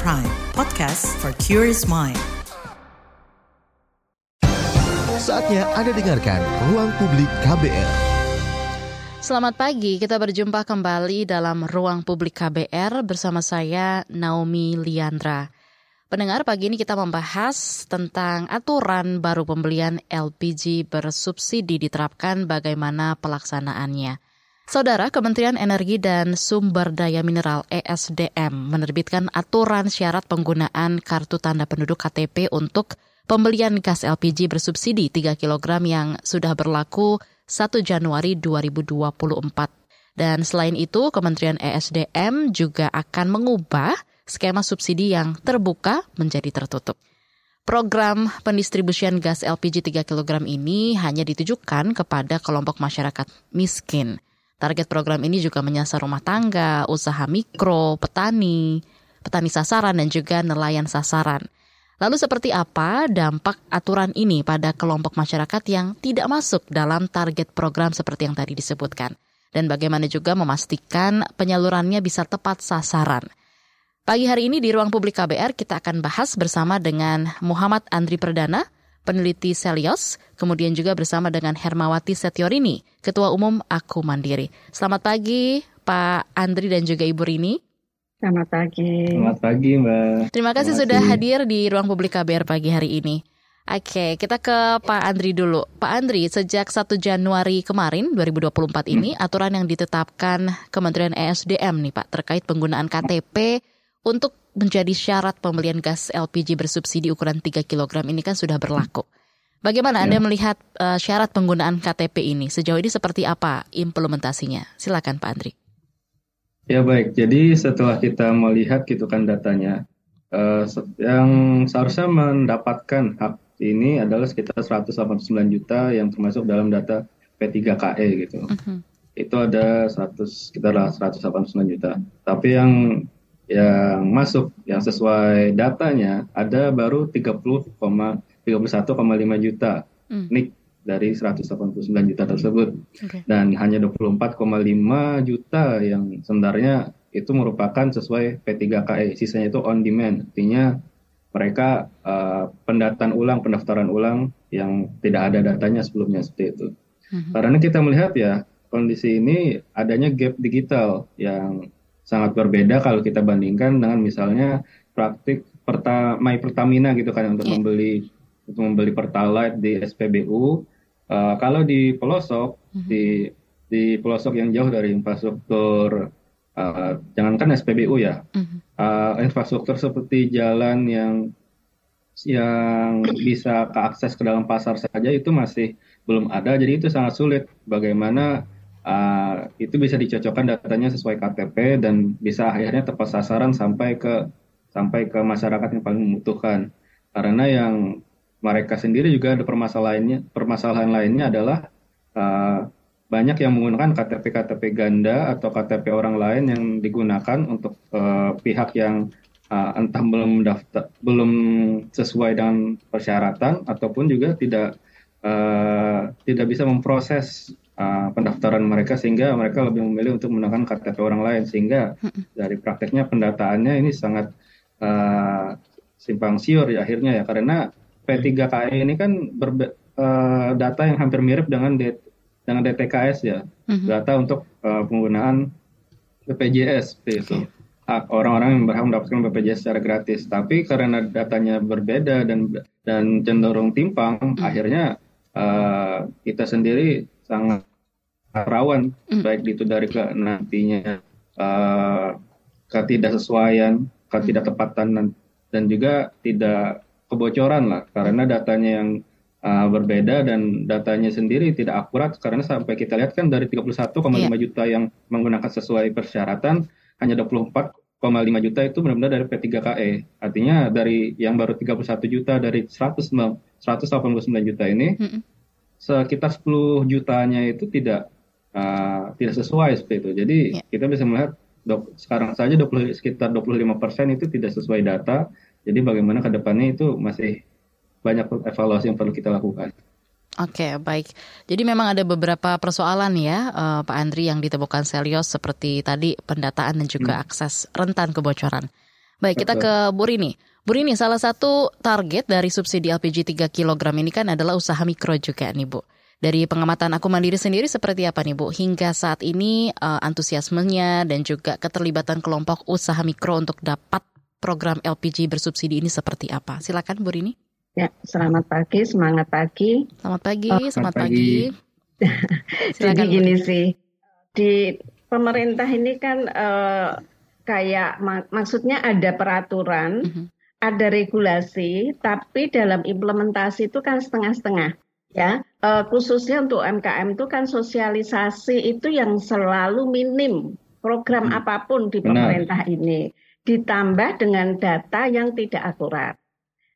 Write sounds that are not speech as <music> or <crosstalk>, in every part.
Prime, podcast for curious mind. Saatnya Anda dengarkan Ruang Publik KBR. Selamat pagi, kita berjumpa kembali dalam Ruang Publik KBR bersama saya Naomi Liandra. Pendengar, pagi ini kita membahas tentang aturan baru pembelian LPG bersubsidi diterapkan bagaimana pelaksanaannya. Saudara Kementerian Energi dan Sumber Daya Mineral ESDM menerbitkan aturan syarat penggunaan kartu tanda penduduk KTP untuk pembelian gas LPG bersubsidi 3 kg yang sudah berlaku 1 Januari 2024. Dan selain itu, Kementerian ESDM juga akan mengubah skema subsidi yang terbuka menjadi tertutup. Program pendistribusian gas LPG 3 kg ini hanya ditujukan kepada kelompok masyarakat miskin. Target program ini juga menyasar rumah tangga, usaha mikro, petani, petani sasaran, dan juga nelayan sasaran. Lalu seperti apa dampak aturan ini pada kelompok masyarakat yang tidak masuk dalam target program seperti yang tadi disebutkan? Dan bagaimana juga memastikan penyalurannya bisa tepat sasaran? Pagi hari ini di ruang publik KBR kita akan bahas bersama dengan Muhammad Andri Perdana, peneliti Selios, kemudian juga bersama dengan Hermawati Setiorini, Ketua Umum Aku Mandiri. Selamat pagi Pak Andri dan juga Ibu Rini. Selamat pagi. Selamat pagi, Mbak. Terima kasih Terima sudah kasih. hadir di ruang publik KBR pagi hari ini. Oke, kita ke Pak Andri dulu. Pak Andri, sejak 1 Januari kemarin 2024 ini aturan yang ditetapkan Kementerian ESDM nih Pak terkait penggunaan KTP untuk menjadi syarat pembelian gas LPG bersubsidi ukuran 3 kg ini kan sudah berlaku. Bagaimana Anda melihat eh, syarat penggunaan KTP ini? Sejauh ini seperti apa implementasinya? Silakan Pak Andri. Ya baik, jadi setelah kita melihat gitu kan datanya, se- yang seharusnya mendapatkan hak ini adalah sekitar 189 juta yang termasuk dalam data P3KE gitu. Mhm. Itu ada 100 sekitar 189 juta. Tapi yang yang masuk yang sesuai datanya ada baru 30,31,5 juta Hmm. nik dari 189 juta tersebut. Oke. dan hanya 24,5 juta yang sebenarnya itu merupakan sesuai P3KE. Sisanya itu on demand. Artinya mereka eh, pendataan ulang, pendaftaran ulang yang tidak ada datanya sebelumnya seperti itu. Mhm. Karena kita melihat ya kondisi ini adanya gap digital yang sangat berbeda kalau kita bandingkan dengan misalnya praktik perta My Pertamina gitu kan untuk Iya. membeli untuk membeli pertalite di SPBU. Eh, kalau di pelosok Mhm. di di pelosok yang jauh dari infrastruktur eh, jangankan SPBU ya Mhm. eh, infrastruktur seperti jalan yang yang bisa keakses ke dalam pasar saja itu masih belum ada jadi itu sangat sulit bagaimana eh, itu bisa dicocokkan datanya sesuai KTP dan bisa akhirnya tepat sasaran sampai ke sampai ke masyarakat yang paling membutuhkan. Karena yang mereka sendiri juga ada permasalahannya permasalahan lainnya adalah eh, banyak yang menggunakan KTP-KTP ganda atau KTP orang lain yang digunakan untuk eh, pihak yang eh, entah belum daftar belum sesuai dengan persyaratan ataupun juga tidak eh, tidak bisa memproses eh, pendaftaran mereka sehingga mereka lebih memilih untuk menggunakan KTP orang lain. Sehingga dari prakteknya pendataannya ini sangat eh, simpang siur ya akhirnya ya. Karena P3KE ini kan berbe- eh, data yang hampir mirip dengan D- dengan DTKS ya. Mhm. data untuk eh, penggunaan BPJS itu hak orang-orang yang berhak mendapatkan BPJS secara gratis. Tapi karena datanya berbeda dan dan cenderung timpang akhirnya eh, kita sendiri sangat rawan Mm. baik itu dari ke nantinya eh, ketidaksesuaian ketidaktepatan dan- dan juga tidak kebocoran lah karena datanya yang uh, berbeda dan datanya sendiri tidak akurat karena sampai kita lihat kan dari 31,5 juta yang menggunakan sesuai persyaratan hanya 24,5 juta itu benar-benar dari P3KE. Artinya dari yang baru 31 juta dari 100 189 juta ini Mhm. sekitar 10 jutanya itu tidak uh, tidak sesuai seperti itu. Jadi Ya. kita bisa melihat dok, sekarang saja 20 sekitar 25% itu tidak sesuai data. Jadi bagaimana ke depannya itu masih banyak evaluasi yang perlu kita lakukan. Oke, baik. Jadi memang ada beberapa persoalan ya, eh, Pak Andri yang ditemukan Selios seperti tadi pendataan dan juga akses rentan kebocoran. Baik, kita ke Bu Rini. Bu Rini, salah satu target dari subsidi LPG 3 kg ini kan adalah usaha mikro juga nih Bu. Dari pengamatan aku mandiri sendiri seperti apa nih Bu? Hingga saat ini uh, antusiasmenya dan juga keterlibatan kelompok usaha mikro untuk dapat program LPG bersubsidi ini seperti apa? Silakan Bu Rini. Ya, selamat pagi, semangat pagi. Selamat pagi, oh, selamat pagi. pagi. <laughs> Jadi gini sih, di pemerintah ini kan uh, kayak mak maksudnya ada peraturan, uh mhm. -huh ada regulasi, tapi dalam implementasi itu kan setengah-setengah. Ya, uh, khususnya untuk UMKM itu kan sosialisasi itu yang selalu minim program hmm. apa pun di pemerintah Benar. ini, ditambah dengan data yang tidak akurat.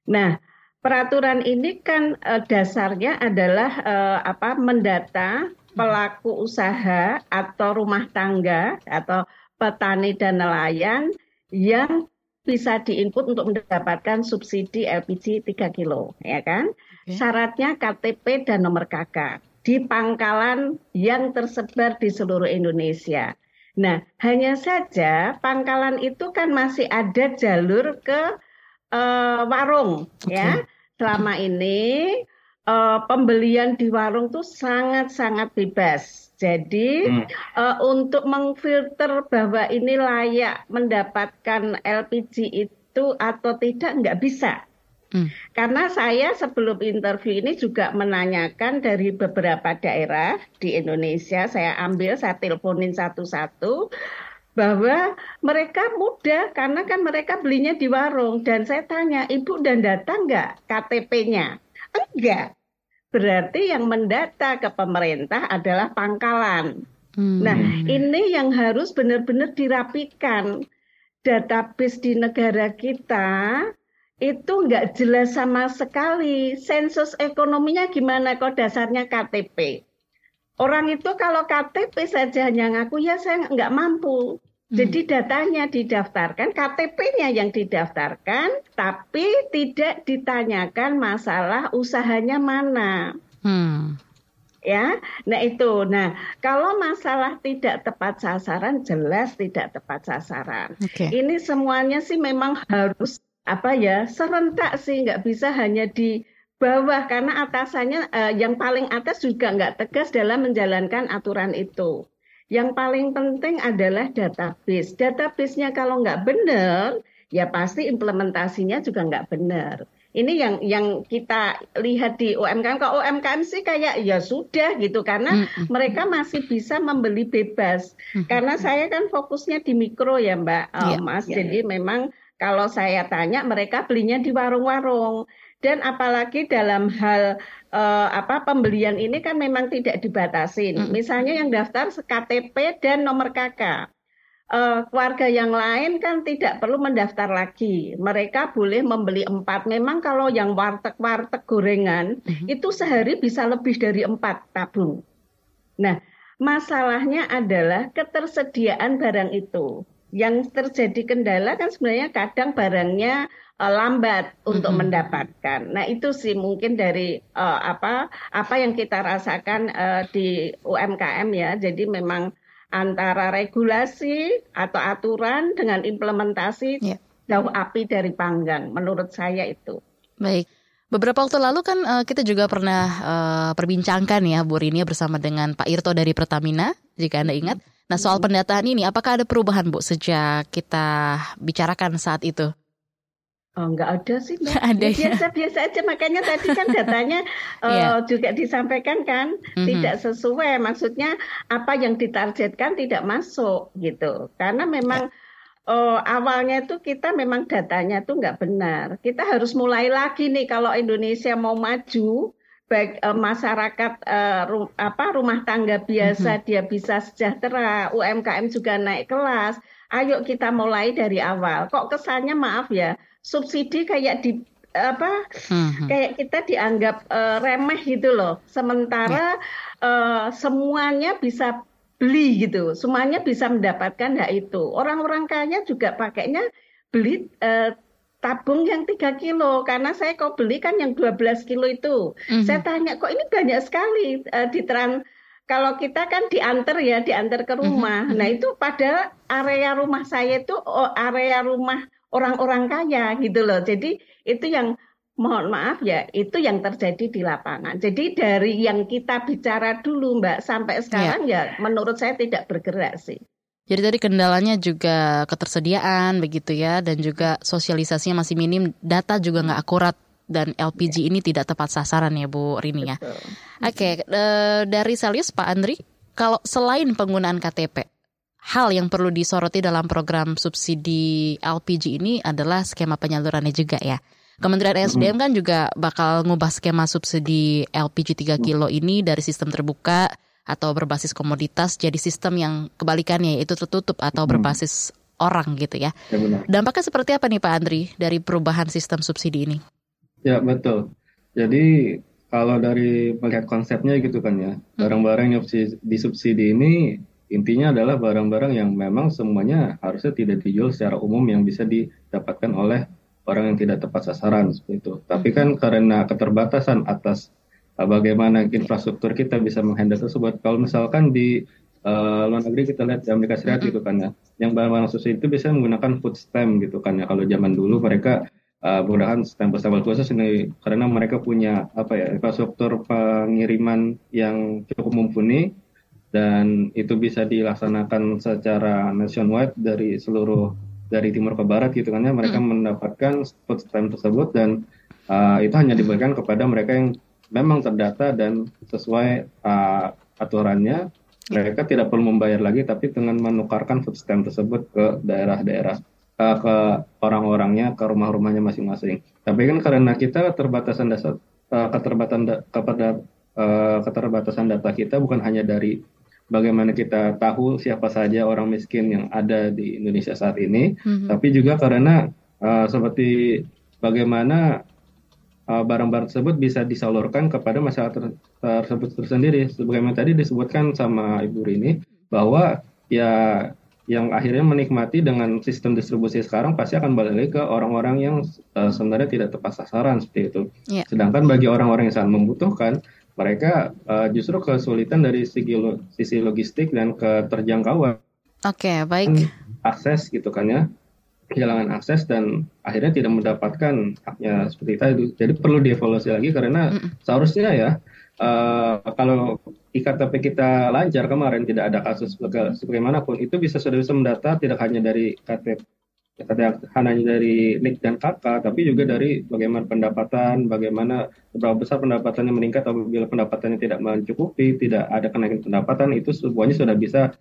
Nah, peraturan ini kan uh, dasarnya adalah uh, apa mendata pelaku usaha atau rumah tangga atau petani dan nelayan yang bisa diinput untuk mendapatkan subsidi LPG 3 kilo, ya kan? Okay. Syaratnya KTP dan nomor KK di pangkalan yang tersebar di seluruh Indonesia. Nah, hanya saja pangkalan itu kan masih ada jalur ke uh, warung, okay. ya. Selama ini uh, pembelian di warung tuh sangat-sangat bebas jadi hmm. uh, untuk mengfilter bahwa ini layak mendapatkan LPG itu atau tidak nggak bisa. Hmm. Karena saya sebelum interview ini juga menanyakan dari beberapa daerah di Indonesia, saya ambil, saya teleponin satu-satu bahwa mereka mudah karena kan mereka belinya di warung dan saya tanya ibu dan datang nggak KTP-nya enggak berarti yang mendata ke pemerintah adalah pangkalan. Hmm. Nah, ini yang harus benar-benar dirapikan. Database di negara kita itu nggak jelas sama sekali. Sensus ekonominya gimana kok dasarnya KTP. Orang itu kalau KTP saja hanya ngaku ya saya nggak mampu. Hmm. Jadi datanya didaftarkan, KTP-nya yang didaftarkan, tapi tidak ditanyakan masalah usahanya mana. Hmm. Ya, nah itu. Nah, kalau masalah tidak tepat sasaran, jelas tidak tepat sasaran. Okay. Ini semuanya sih memang harus apa ya serentak sih, nggak bisa hanya di bawah karena atasannya eh, yang paling atas juga nggak tegas dalam menjalankan aturan itu. Yang paling penting adalah database. Database-nya kalau nggak benar, ya pasti implementasinya juga nggak benar. Ini yang yang kita lihat di UMKM. Kalau UMKM sih kayak ya sudah gitu karena mm-hmm. mereka masih bisa membeli bebas. Mm-hmm. Karena saya kan fokusnya di mikro ya Mbak yeah, Mas. Yeah, Jadi yeah. memang kalau saya tanya mereka belinya di warung-warung dan apalagi dalam hal uh, apa pembelian ini kan memang tidak dibatasi. Hmm. Misalnya yang daftar KTP dan nomor KK. Uh, keluarga yang lain kan tidak perlu mendaftar lagi. Mereka boleh membeli empat. Memang kalau yang warteg-warteg gorengan hmm itu sehari bisa lebih dari empat tabung. Nah, masalahnya adalah ketersediaan barang itu. Yang terjadi kendala kan sebenarnya kadang barangnya uh, lambat untuk mm -hmm. mendapatkan. Nah itu sih mungkin dari uh, apa apa yang kita rasakan uh, di UMKM ya. Jadi memang antara regulasi atau aturan dengan implementasi yeah. jauh api dari panggang. Menurut saya itu. Baik. Beberapa waktu lalu kan uh, kita juga pernah uh, perbincangkan ya Bu Rini bersama dengan Pak Irto dari Pertamina, jika Anda ingat. Nah soal pendataan ini, apakah ada perubahan Bu sejak kita bicarakan saat itu? Oh, enggak ada sih, Mbak. Ada ya, biasa biasa aja makanya tadi kan datanya uh, <laughs> yeah. juga disampaikan kan mm-hmm. tidak sesuai. Maksudnya apa yang ditargetkan tidak masuk gitu. Karena memang yeah. uh, awalnya itu kita memang datanya tuh nggak benar. Kita harus mulai lagi nih kalau Indonesia mau maju baik uh, masyarakat uh, rum, apa rumah tangga biasa mm-hmm. dia bisa sejahtera, UMKM juga naik kelas. Ayo kita mulai dari awal. Kok kesannya maaf ya subsidi kayak di apa hmm. kayak kita dianggap uh, remeh gitu loh sementara uh, semuanya bisa beli gitu semuanya bisa mendapatkan hak itu orang-orang kaya juga pakainya beli uh, tabung yang tiga kilo karena saya kok beli kan yang 12 kilo itu mm -hmm. saya tanya kok ini banyak sekali uh, di trans kalau kita kan diantar ya diantar ke rumah mm -hmm. nah itu pada area rumah saya itu oh, area rumah orang-orang kaya gitu loh. Jadi itu yang mohon maaf ya, itu yang terjadi di lapangan. Jadi dari yang kita bicara dulu Mbak sampai sekarang ya, ya menurut saya tidak bergerak sih. Jadi tadi kendalanya juga ketersediaan begitu ya dan juga sosialisasinya masih minim, data juga nggak akurat dan LPG ini tidak tepat sasaran ya Bu Rini ya. Oke, okay, dari Salius Pak Andri, kalau selain penggunaan KTP, hal yang perlu disoroti dalam program subsidi LPG ini adalah skema penyalurannya juga ya. Kementerian SDM kan juga bakal ngubah skema subsidi LPG 3 kilo ini dari sistem terbuka atau berbasis komoditas jadi sistem yang kebalikannya yaitu tertutup atau berbasis orang gitu ya. ya benar. Dampaknya seperti apa nih Pak Andri dari perubahan sistem subsidi ini? Ya betul. Jadi kalau dari melihat konsepnya gitu kan ya, barang-barang yang disubsidi ini intinya adalah barang-barang yang memang semuanya harusnya tidak dijual secara umum yang bisa didapatkan oleh orang yang tidak tepat sasaran seperti itu. Tapi kan karena keterbatasan atas bagaimana infrastruktur kita bisa menghandle tersebut. Kalau misalkan di uh, luar negeri kita lihat di Amerika Serikat gitu kan ya, yang barang-barang susu itu bisa menggunakan food stamp gitu kan ya. Kalau zaman dulu mereka uh, menggunakan stempel-stempel khusus ini karena mereka punya apa ya infrastruktur pengiriman yang cukup mumpuni dan itu bisa dilaksanakan secara nationwide dari seluruh dari timur ke barat gitu kan ya mereka mendapatkan food stamp tersebut dan uh, itu hanya diberikan kepada mereka yang memang terdata dan sesuai uh, aturannya mereka tidak perlu membayar lagi tapi dengan menukarkan food stamp tersebut ke daerah-daerah uh, ke orang-orangnya ke rumah-rumahnya masing-masing tapi kan karena kita keterbatasan dasar uh, keterbatasan da kepada uh, keterbatasan data kita bukan hanya dari bagaimana kita tahu siapa saja orang miskin yang ada di Indonesia saat ini, mm-hmm. tapi juga karena uh, seperti bagaimana barang-barang tersebut bisa disalurkan kepada masyarakat ter- tersebut tersendiri. Sebagaimana tadi disebutkan sama Ibu Rini bahwa ya yang akhirnya menikmati dengan sistem distribusi sekarang pasti akan balik ke orang-orang yang uh, sebenarnya tidak tepat sasaran seperti itu. Yeah. Sedangkan bagi orang-orang yang sangat membutuhkan, mereka uh, justru kesulitan dari segi lo, sisi logistik dan keterjangkauan. Oke, okay, baik. Akses gitu kan ya, kehilangan akses dan akhirnya tidak mendapatkan haknya seperti itu. Jadi perlu dievaluasi lagi karena mm seharusnya ya uh, kalau iktp kita lancar kemarin tidak ada kasus sebagaimanapun itu bisa sudah bisa mendata tidak hanya dari KTP tidak hanya dari nik dan kakak, tapi juga dari bagaimana pendapatan, bagaimana berapa besar pendapatannya meningkat apabila pendapatannya tidak mencukupi, tidak ada kenaikan pendapatan, itu semuanya sudah bisa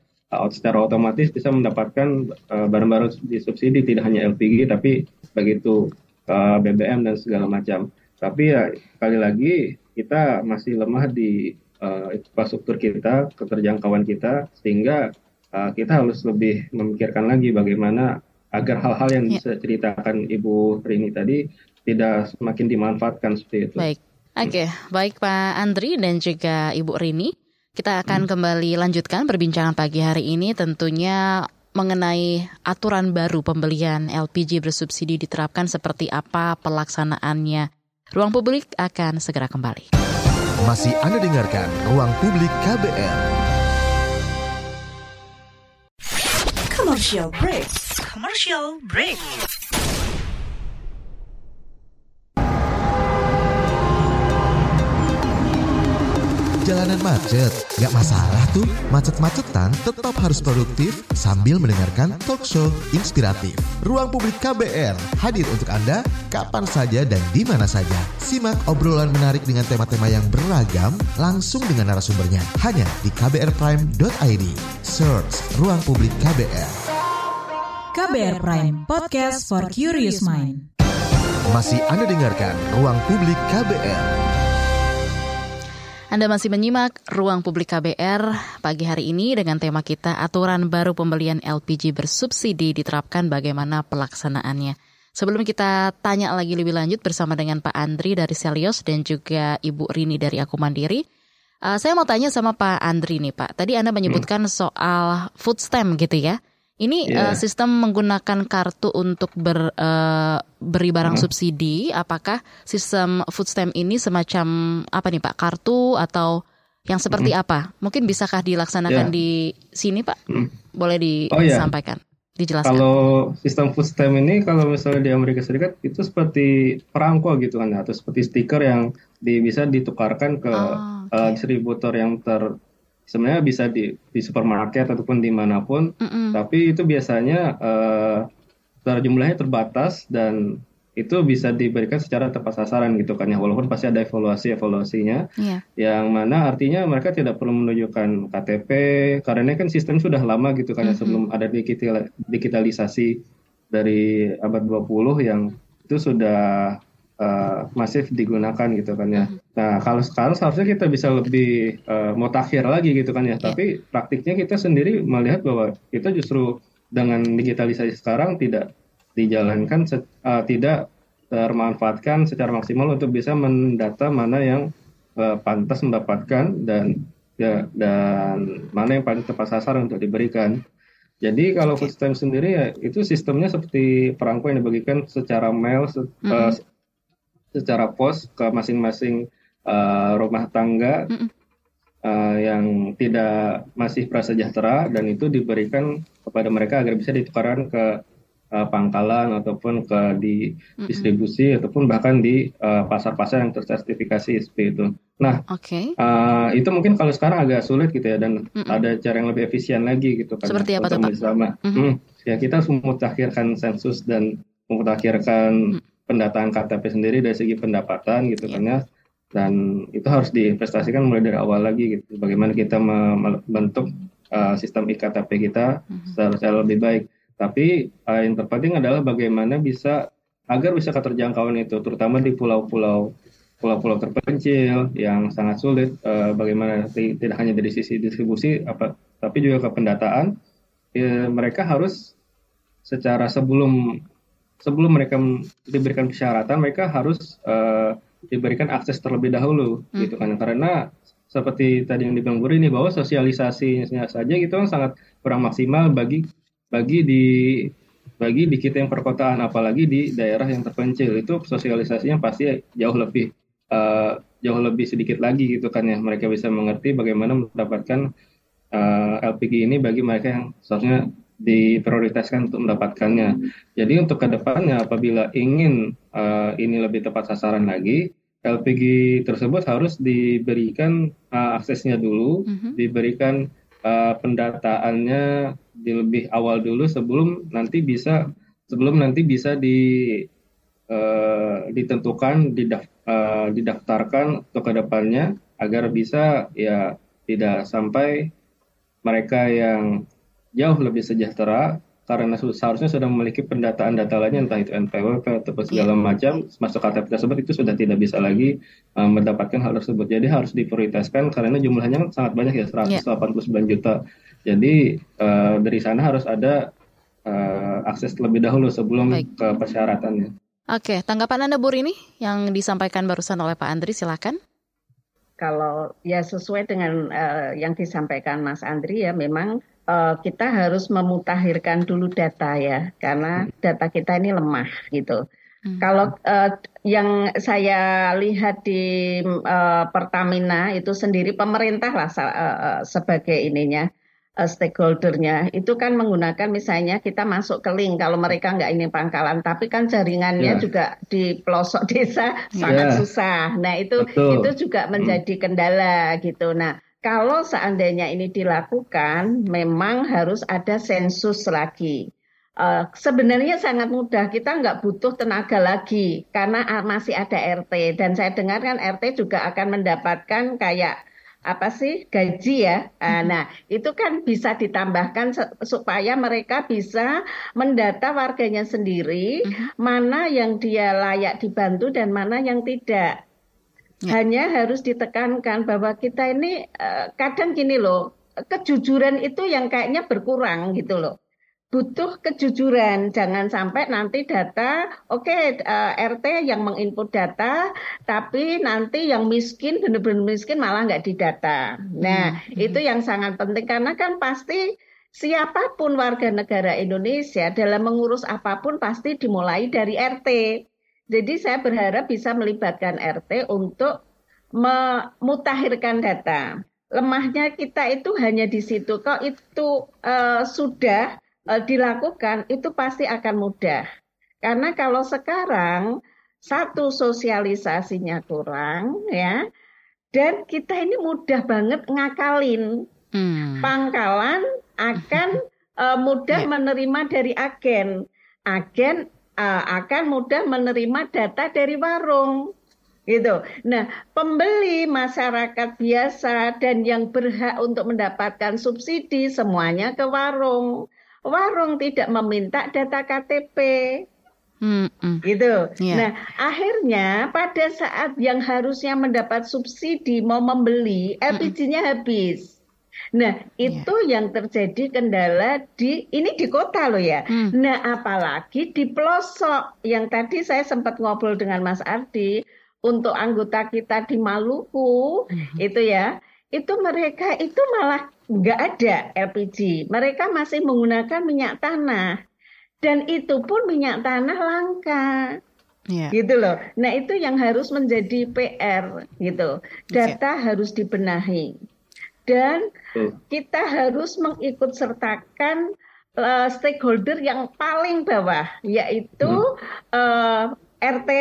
secara otomatis bisa mendapatkan uh, barang-barang uh, disubsidi, tidak hanya LPG, tapi begitu uh, BBM dan segala macam. Tapi ya sekali lagi kita masih lemah di uh, infrastruktur kita, keterjangkauan kita, sehingga uh, kita harus lebih memikirkan lagi bagaimana agar hal-hal yang ya. ceritakan Ibu Rini tadi tidak semakin dimanfaatkan seperti itu. Baik. Oke, okay. baik Pak Andri dan juga Ibu Rini. Kita akan hmm. kembali lanjutkan perbincangan pagi hari ini tentunya mengenai aturan baru pembelian LPG bersubsidi diterapkan seperti apa pelaksanaannya. Ruang Publik akan segera kembali. Masih Anda dengarkan Ruang Publik KBR. Commercial break commercial break. Jalanan macet, gak masalah tuh. Macet-macetan tetap harus produktif sambil mendengarkan talk show inspiratif. Ruang Publik KBR hadir untuk Anda kapan saja dan di mana saja. Simak obrolan menarik dengan tema-tema yang beragam langsung dengan narasumbernya hanya di kbrprime.id. Search Ruang Publik KBR. KBR Prime, podcast for curious mind. Masih Anda dengarkan Ruang Publik KBR. Anda masih menyimak Ruang Publik KBR pagi hari ini dengan tema kita aturan baru pembelian LPG bersubsidi diterapkan bagaimana pelaksanaannya. Sebelum kita tanya lagi lebih lanjut bersama dengan Pak Andri dari Selios dan juga Ibu Rini dari Aku Mandiri, uh, saya mau tanya sama Pak Andri nih Pak. Tadi Anda menyebutkan hmm. soal food stamp gitu ya. Ini yeah. uh, sistem menggunakan kartu untuk ber, uh, beri barang hmm. subsidi. Apakah sistem food stamp ini semacam apa nih Pak? Kartu atau yang seperti hmm. apa? Mungkin bisakah dilaksanakan yeah. di sini Pak? Hmm. Boleh oh, iya. disampaikan? Dijelaskan. Kalau sistem food stamp ini kalau misalnya di Amerika Serikat itu seperti perangko gitu kan atau seperti stiker yang di, bisa ditukarkan ke oh, okay. uh, distributor yang ter sebenarnya bisa di di supermarket ataupun di mana pun, mm -mm. tapi itu biasanya uh, jumlahnya terbatas dan itu bisa diberikan secara tepat sasaran gitu kan ya walaupun pasti ada evaluasi evaluasinya yeah. yang mana artinya mereka tidak perlu menunjukkan KTP karena kan sistem sudah lama gitu kan mm -hmm. sebelum ada digital, digitalisasi dari abad 20 yang itu sudah uh, masif digunakan gitu kan ya. Mm -hmm. Nah kalau sekarang seharusnya kita bisa lebih uh, mutakhir lagi gitu kan ya. Yeah. Tapi praktiknya kita sendiri melihat bahwa kita justru dengan digitalisasi sekarang tidak dijalankan uh, tidak termanfaatkan secara maksimal untuk bisa mendata mana yang uh, pantas mendapatkan dan ya dan mana yang paling tepat sasaran untuk diberikan. Jadi kalau food stamp sendiri ya itu sistemnya seperti perangko yang dibagikan secara mail se mm -hmm. uh, secara pos ke masing-masing uh, rumah tangga mm -hmm. uh, yang tidak masih prasejahtera dan itu diberikan kepada mereka agar bisa ditukarkan ke uh, pangkalan ataupun ke di distribusi mm-hmm. ataupun bahkan di pasar pasar-pasar yang tersertifikasi ISP itu. Nah, okay. uh, itu mungkin kalau sekarang agak sulit gitu ya dan mm-hmm. ada cara yang lebih efisien lagi gitu kan. Seperti apa tuh Pak? Mm-hmm. Hmm, ya kita harus memutakhirkan sensus dan memutakhirkan mm-hmm. Pendataan KTP sendiri dari segi pendapatan gitu kan ya dan itu harus diinvestasikan mulai dari awal lagi gitu bagaimana kita membentuk uh, sistem iktp kita mm-hmm. secara lebih baik tapi uh, yang terpenting adalah bagaimana bisa agar bisa keterjangkauan itu, terutama di pulau-pulau pulau-pulau terpencil yang sangat sulit. Uh, bagaimana tidak hanya dari sisi distribusi, apa, tapi juga ke pendataan, ya, mereka harus secara sebelum sebelum mereka diberikan persyaratan, mereka harus uh, diberikan akses terlebih dahulu, hmm. gitu kan? Karena seperti tadi yang dibilang ini bahwa sosialisasinya saja gitu kan sangat kurang maksimal bagi bagi di bagi di kita yang perkotaan apalagi di daerah yang terpencil itu sosialisasinya pasti jauh lebih uh, jauh lebih sedikit lagi gitu kan ya mereka bisa mengerti bagaimana mendapatkan uh, eh, LPG ini bagi mereka yang seharusnya diprioritaskan untuk mendapatkannya. Jadi untuk ke depannya apabila ingin uh, ini lebih tepat sasaran lagi, LPG tersebut harus diberikan uh, aksesnya dulu, mm -hmm. diberikan uh, pendataannya di lebih awal dulu sebelum nanti bisa sebelum nanti bisa di uh, ditentukan didaf, uh, didaftarkan untuk ke depannya agar bisa ya tidak sampai mereka yang jauh lebih sejahtera karena seharusnya sudah memiliki pendataan data lainnya entah itu NPWP atau segala iya. macam masuk KTP tersebut itu sudah tidak bisa lagi uh, mendapatkan hal tersebut. Jadi harus diprioritaskan karena jumlahnya sangat banyak ya 189 yeah. juta. Jadi uh, dari sana harus ada uh, akses terlebih dahulu sebelum Baik. ke persyaratannya. Oke, tanggapan Anda Bu ini yang disampaikan barusan oleh Pak Andri silakan. Kalau ya sesuai dengan uh, yang disampaikan Mas Andri ya memang uh, kita harus memutakhirkan dulu data ya karena data kita ini lemah gitu. Hmm. Kalau uh, yang saya lihat di uh, Pertamina itu sendiri pemerintah lah uh, sebagai ininya uh, stakeholdernya itu kan menggunakan misalnya kita masuk ke link kalau mereka nggak ini pangkalan tapi kan jaringannya yeah. juga di pelosok <laughs> desa yeah. sangat susah nah itu Betul. itu juga hmm. menjadi kendala gitu nah kalau seandainya ini dilakukan memang harus ada sensus lagi Uh, sebenarnya sangat mudah, kita nggak butuh tenaga lagi karena masih ada RT dan saya dengar kan RT juga akan mendapatkan kayak apa sih gaji ya. Ah, mm-hmm. Nah, itu kan bisa ditambahkan supaya mereka bisa mendata warganya sendiri mm-hmm. mana yang dia layak dibantu dan mana yang tidak. Ya. Hanya harus ditekankan bahwa kita ini uh, kadang gini loh, kejujuran itu yang kayaknya berkurang gitu loh butuh kejujuran. Jangan sampai nanti data, oke okay, uh, eh, RT yang menginput data, tapi nanti yang miskin benar-benar miskin malah nggak didata. Nah hmm. itu yang sangat penting karena kan pasti siapa pun warga negara Indonesia dalam mengurus apa pun pasti dimulai dari RT. Jadi saya berharap bisa melibatkan RT untuk memutahirkan data. Lemahnya kita itu hanya di situ. Kok itu uh, sudah uh, dilakukan itu pasti akan mudah. Karena kalau sekarang satu sosialisasinya kurang ya dan kita ini mudah banget ngakalin. Hmm. Pangkalan akan uh, mudah yeah. menerima dari agen. Agen uh, akan mudah menerima data dari warung gitu. Nah, pembeli masyarakat biasa dan yang berhak untuk mendapatkan subsidi semuanya ke warung. Warung tidak meminta data KTP. Hmm, hmm. gitu. Yeah. Nah, akhirnya pada saat yang harusnya mendapat subsidi mau membeli, LPG-nya habis. Nah, itu yeah. yang terjadi kendala di ini di kota loh ya. Hmm. Nah, apalagi di pelosok yang tadi saya sempat ngobrol dengan Mas Ardi, untuk anggota kita di Maluku hmm. itu ya itu mereka itu malah nggak ada LPG mereka masih menggunakan minyak tanah dan itu pun minyak tanah langka yeah. gitu loh nah itu yang harus menjadi PR gitu data okay. harus dibenahi dan kita harus mengikut sertakan uh, stakeholder yang paling bawah yaitu hmm. uh, eh, RT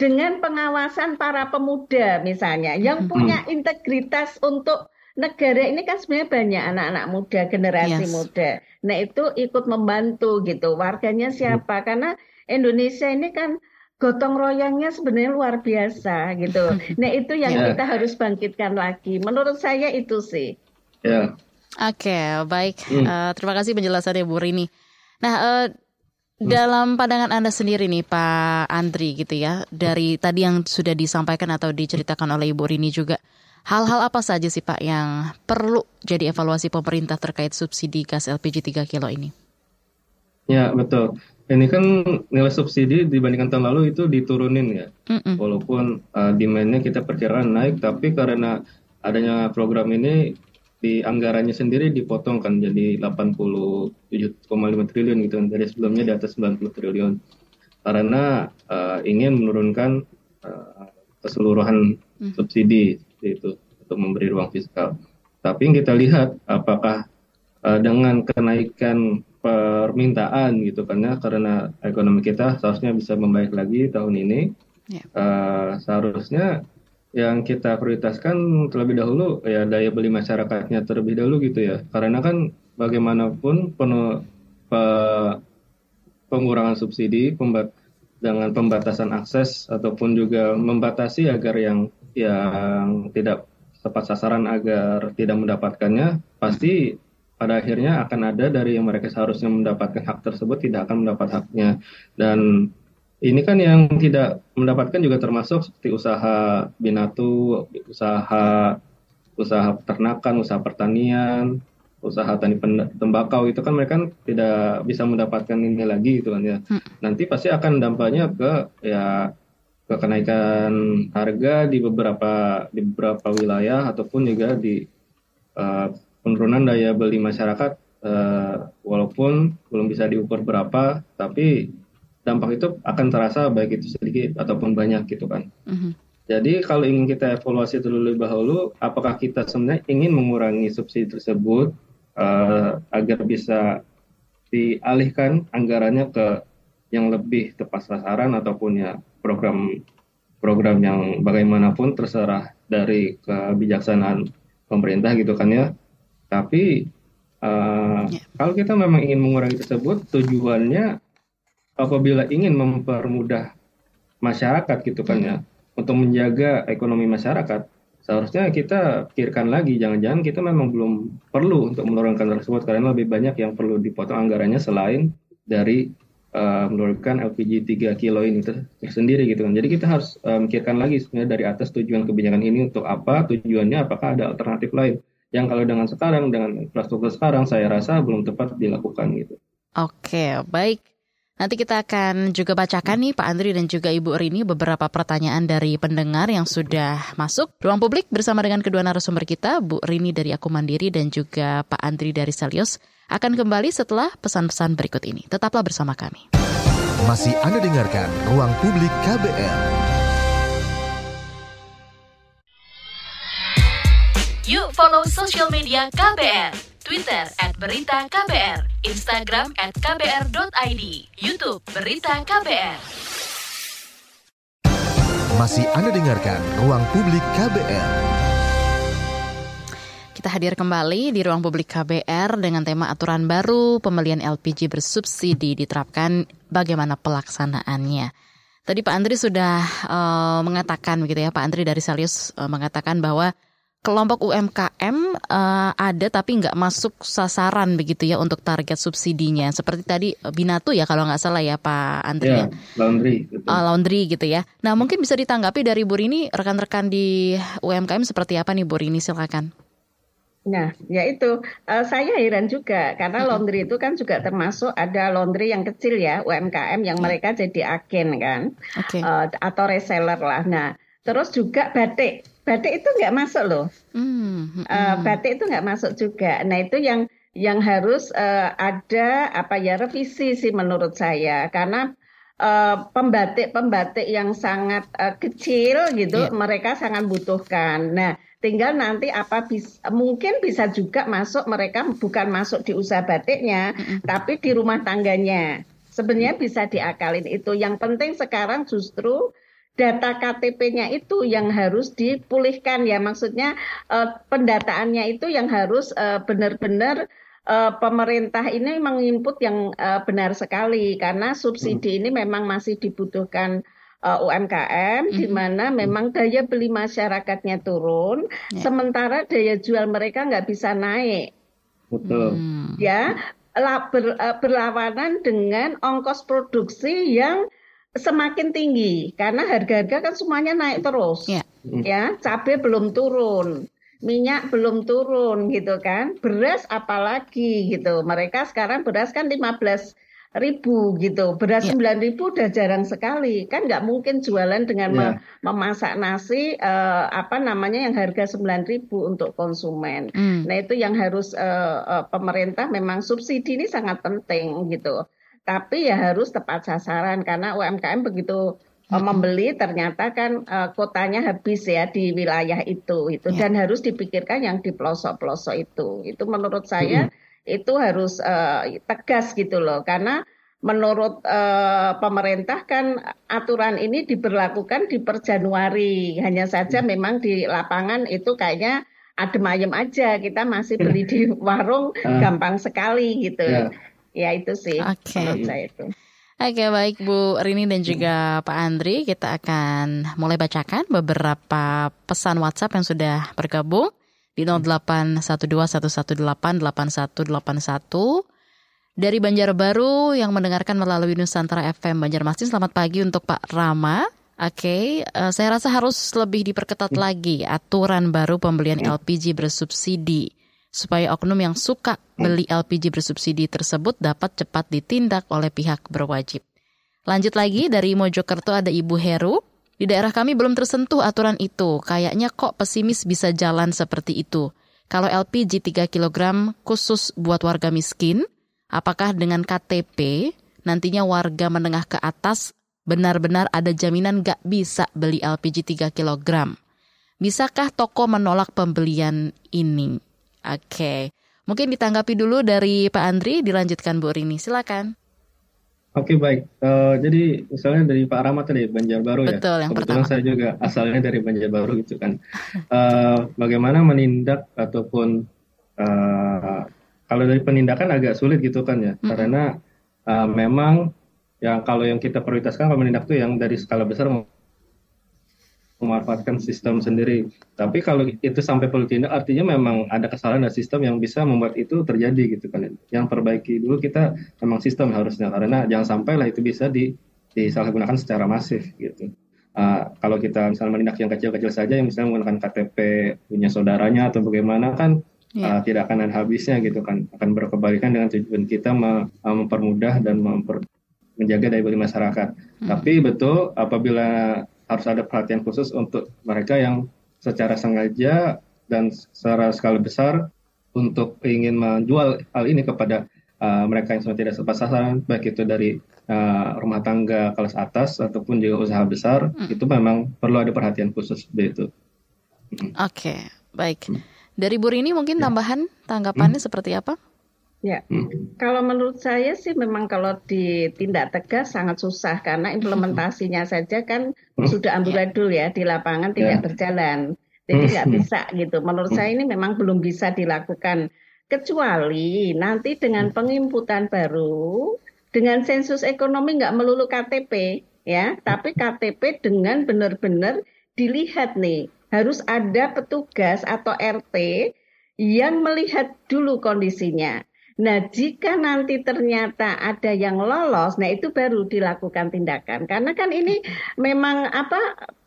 dengan pengawasan para pemuda misalnya yang hmm. punya integritas untuk negara ini kan sebenarnya banyak anak-anak muda generasi yes. muda. Nah itu ikut membantu gitu. Warganya siapa? Hmm. Karena Indonesia ini kan gotong royongnya sebenarnya luar biasa gitu. <laughs> Nah itu yang yeah. kita harus bangkitkan lagi. Menurut saya itu sih. Ya. Yeah. Oke okay, baik. Hmm. Uh, terima kasih penjelasannya Bu Rini. Nah uh, Hmm. Dalam pandangan Anda sendiri nih Pak Andri gitu ya, dari tadi yang sudah disampaikan atau diceritakan oleh Ibu Rini juga, hal-hal apa saja sih Pak yang perlu jadi evaluasi pemerintah terkait subsidi gas LPG 3 kilo ini? Ya betul. Ini kan nilai subsidi dibandingkan tahun lalu itu diturunin ya, Mm-mm. walaupun uh, demandnya kita perkirakan naik, tapi karena adanya program ini di anggarannya sendiri dipotongkan jadi 87,5 triliun gitu dari sebelumnya di atas 90 triliun karena uh, ingin menurunkan uh, keseluruhan hmm. subsidi itu untuk memberi ruang fiskal. Tapi kita lihat apakah uh, dengan kenaikan permintaan gitu karena karena ekonomi kita seharusnya bisa membaik lagi tahun ini yeah. Ya. uh, seharusnya yang kita prioritaskan terlebih dahulu ya daya beli masyarakatnya terlebih dahulu gitu ya karena kan bagaimanapun penuh pe, pengurangan subsidi pembat, dengan pembatasan akses ataupun juga membatasi agar yang yang tidak tepat sasaran agar tidak mendapatkannya pasti pada akhirnya akan ada dari yang mereka seharusnya mendapatkan hak tersebut tidak akan mendapat haknya dan ini kan yang tidak mendapatkan juga termasuk seperti usaha binatu, usaha usaha peternakan, usaha pertanian, usaha tani tembakau itu kan mereka kan tidak bisa mendapatkan ini lagi gitu kan ya. Hmm. Nanti pasti akan dampaknya ke ya ke kenaikan harga di beberapa di beberapa wilayah ataupun juga di uh, penurunan daya beli masyarakat uh, walaupun belum bisa diukur berapa tapi dampak itu akan terasa baik itu sedikit ataupun banyak gitu kan. Mm-hmm. Jadi kalau ingin kita evaluasi terlebih dahulu, apakah kita sebenarnya ingin mengurangi subsidi tersebut uh, agar bisa dialihkan anggarannya ke yang lebih tepat sasaran ataupun ya program program yang bagaimanapun terserah dari kebijaksanaan pemerintah gitu kan ya. Tapi uh, yeah. kalau kita memang ingin mengurangi tersebut, tujuannya apabila ingin mempermudah masyarakat gitu kan ya untuk menjaga ekonomi masyarakat seharusnya kita pikirkan lagi jangan-jangan kita memang belum perlu untuk menurunkan tersebut karena lebih banyak yang perlu dipotong anggarannya selain dari uh, menurunkan LPG 3 kilo ini tersendiri gitu kan. Jadi kita harus uh, mikirkan lagi sebenarnya dari atas tujuan kebijakan ini untuk apa, tujuannya apakah ada alternatif lain. Yang kalau dengan sekarang dengan infrastruktur sekarang saya rasa belum tepat dilakukan gitu. Oke, baik. Nanti kita akan juga bacakan nih Pak Andri dan juga Ibu Rini beberapa pertanyaan dari pendengar yang sudah masuk ruang publik bersama dengan kedua narasumber kita, Bu Rini dari Aku Mandiri dan juga Pak Andri dari Selios akan kembali setelah pesan-pesan berikut ini. Tetaplah bersama kami. Masih Anda dengarkan Ruang Publik KBR. Yuk follow social media KBR Twitter at Berita KBR, Instagram at kbr.id, Youtube Berita KBR. Masih Anda dengarkan Ruang Publik KBR. Kita hadir kembali di ruang publik KBR dengan tema aturan baru pembelian LPG bersubsidi diterapkan bagaimana pelaksanaannya. Tadi Pak Andri sudah uh, mengatakan begitu ya Pak Andri dari Salius uh, mengatakan bahwa kelompok UMKM uh, ada tapi nggak masuk sasaran begitu ya untuk target subsidinya. Seperti tadi Binatu ya kalau nggak salah ya Pak Andri ya. ya. Laundry. Gitu. Uh, laundry gitu ya. Nah mungkin bisa ditanggapi dari Bu Rini rekan-rekan di UMKM seperti apa nih Bu Rini silakan. Nah, ya itu uh, saya heran juga karena laundry itu kan juga termasuk ada laundry yang kecil ya UMKM yang mereka jadi agen kan, okay. uh, atau reseller lah. Nah, terus juga batik, batik itu nggak masuk loh, mm, uh, batik itu nggak masuk juga. Nah itu yang yang harus uh, ada apa ya revisi sih menurut saya karena pembatik-pembatik uh, yang sangat uh, kecil gitu yeah. mereka sangat butuhkan. Nah tinggal nanti apa bisa mungkin bisa juga masuk mereka bukan masuk di usaha batiknya mm-hmm. tapi di rumah tangganya sebenarnya bisa diakalin itu yang penting sekarang justru data KTP-nya itu yang harus dipulihkan ya maksudnya uh, pendataannya itu yang harus uh, benar-benar uh, pemerintah ini menginput yang uh, benar sekali karena subsidi ini memang masih dibutuhkan uh, UMKM mm -hmm. di mana memang daya beli masyarakatnya turun, yeah. sementara daya jual mereka nggak bisa naik. Betul. Hmm. Ya, ber, uh, berlawanan dengan ongkos produksi yang semakin tinggi karena harga-harga kan semuanya naik terus. Yeah. Ya, cabai belum turun minyak belum turun gitu kan beras apalagi gitu mereka sekarang beras kan 15 ribu gitu beras ya. sembilan ribu udah jarang sekali kan nggak mungkin jualan dengan ya. memasak nasi uh, apa namanya yang harga sembilan ribu untuk konsumen hmm. nah itu yang harus uh, uh, pemerintah memang subsidi ini sangat penting gitu tapi ya harus tepat sasaran karena UMKM begitu hmm. membeli ternyata kan uh, kotanya habis ya di wilayah itu itu. Ya. dan harus dipikirkan yang di pelosok-pelosok itu. Itu menurut saya hmm itu harus uh, tegas gitu loh. Karena menurut uh, pemerintah kan aturan ini diberlakukan di per Januari. Hanya saja hmm. memang di lapangan itu kayaknya adem ayem aja. Kita masih beli di warung uh, gampang sekali gitu. Yeah. Ya itu sih okay. menurut saya itu Oke baik Bu Rini dan juga Pak Andri kita akan mulai bacakan beberapa pesan WhatsApp yang sudah bergabung di 081211188181 dari Banjarbaru yang mendengarkan melalui Nusantara FM Banjarmasin. Selamat pagi untuk Pak Rama. Oke, okay, uh, eh, saya rasa harus lebih diperketat hmm. lagi aturan baru pembelian LPG bersubsidi supaya oknum yang suka beli LPG bersubsidi tersebut dapat cepat ditindak oleh pihak berwajib. Lanjut lagi dari Mojokerto ada Ibu Heru. Di daerah kami belum tersentuh aturan itu. Kayaknya kok pesimis bisa jalan seperti itu. Kalau LPG 3 kg khusus buat warga miskin, apakah dengan KTP nantinya warga menengah ke atas benar-benar ada jaminan gak bisa beli LPG 3 kg? Bisakah toko menolak pembelian ini? Oke, okay. mungkin ditanggapi dulu dari Pak Andri, dilanjutkan Bu Rini. Silakan. Oke baik, uh, jadi misalnya dari Pak Rahmat tadi Banjarbaru ya. Betul, yang Kebetulan pertama. saya juga asalnya dari Banjarbaru gitu kan. Uh, <laughs> bagaimana menindak ataupun uh, kalau dari penindakan agak sulit gitu kan ya, -hmm. karena uh, memang yang kalau yang kita prioritaskan kalau menindak itu yang dari skala besar memanfaatkan sistem sendiri. Tapi kalau itu sampai perlu tindak, artinya memang ada kesalahan dari sistem yang bisa membuat itu terjadi gitu kan. Yang perbaiki dulu kita memang sistem harusnya karena jangan sampai lah itu bisa di disalahgunakan secara masif gitu. Uh, kalau kita misalnya menindak yang kecil-kecil saja, yang misalnya menggunakan KTP punya saudaranya atau bagaimana kan yeah. uh, tidak akan ada habisnya gitu kan, akan berkebalikan dengan tujuan kita mempermudah dan memper, menjaga daya beli masyarakat. Hmm. Tapi betul apabila harus ada perhatian khusus untuk mereka yang secara sengaja dan secara skala besar untuk ingin menjual hal ini kepada uh, mereka yang sudah tidak sepat sasaran, baik itu dari uh, rumah tangga kelas atas ataupun juga usaha besar, hmm. itu memang perlu ada perhatian khusus begitu. Oke, okay, baik. Hmm. Dari Bu Rini mungkin ya. tambahan tanggapannya hmm. seperti apa? Ya, hmm. kalau menurut saya sih memang kalau ditindak tegas sangat susah karena implementasinya saja kan hmm. sudah amburadul ya di lapangan tidak ya. berjalan. Jadi nggak hmm. bisa gitu. Menurut saya ini memang belum bisa dilakukan kecuali nanti dengan penginputan baru, dengan sensus ekonomi nggak melulu KTP ya, tapi KTP dengan benar-benar dilihat nih harus ada petugas atau RT yang melihat dulu kondisinya. Nah, jika nanti ternyata ada yang lolos, nah itu baru dilakukan tindakan. Karena kan ini memang apa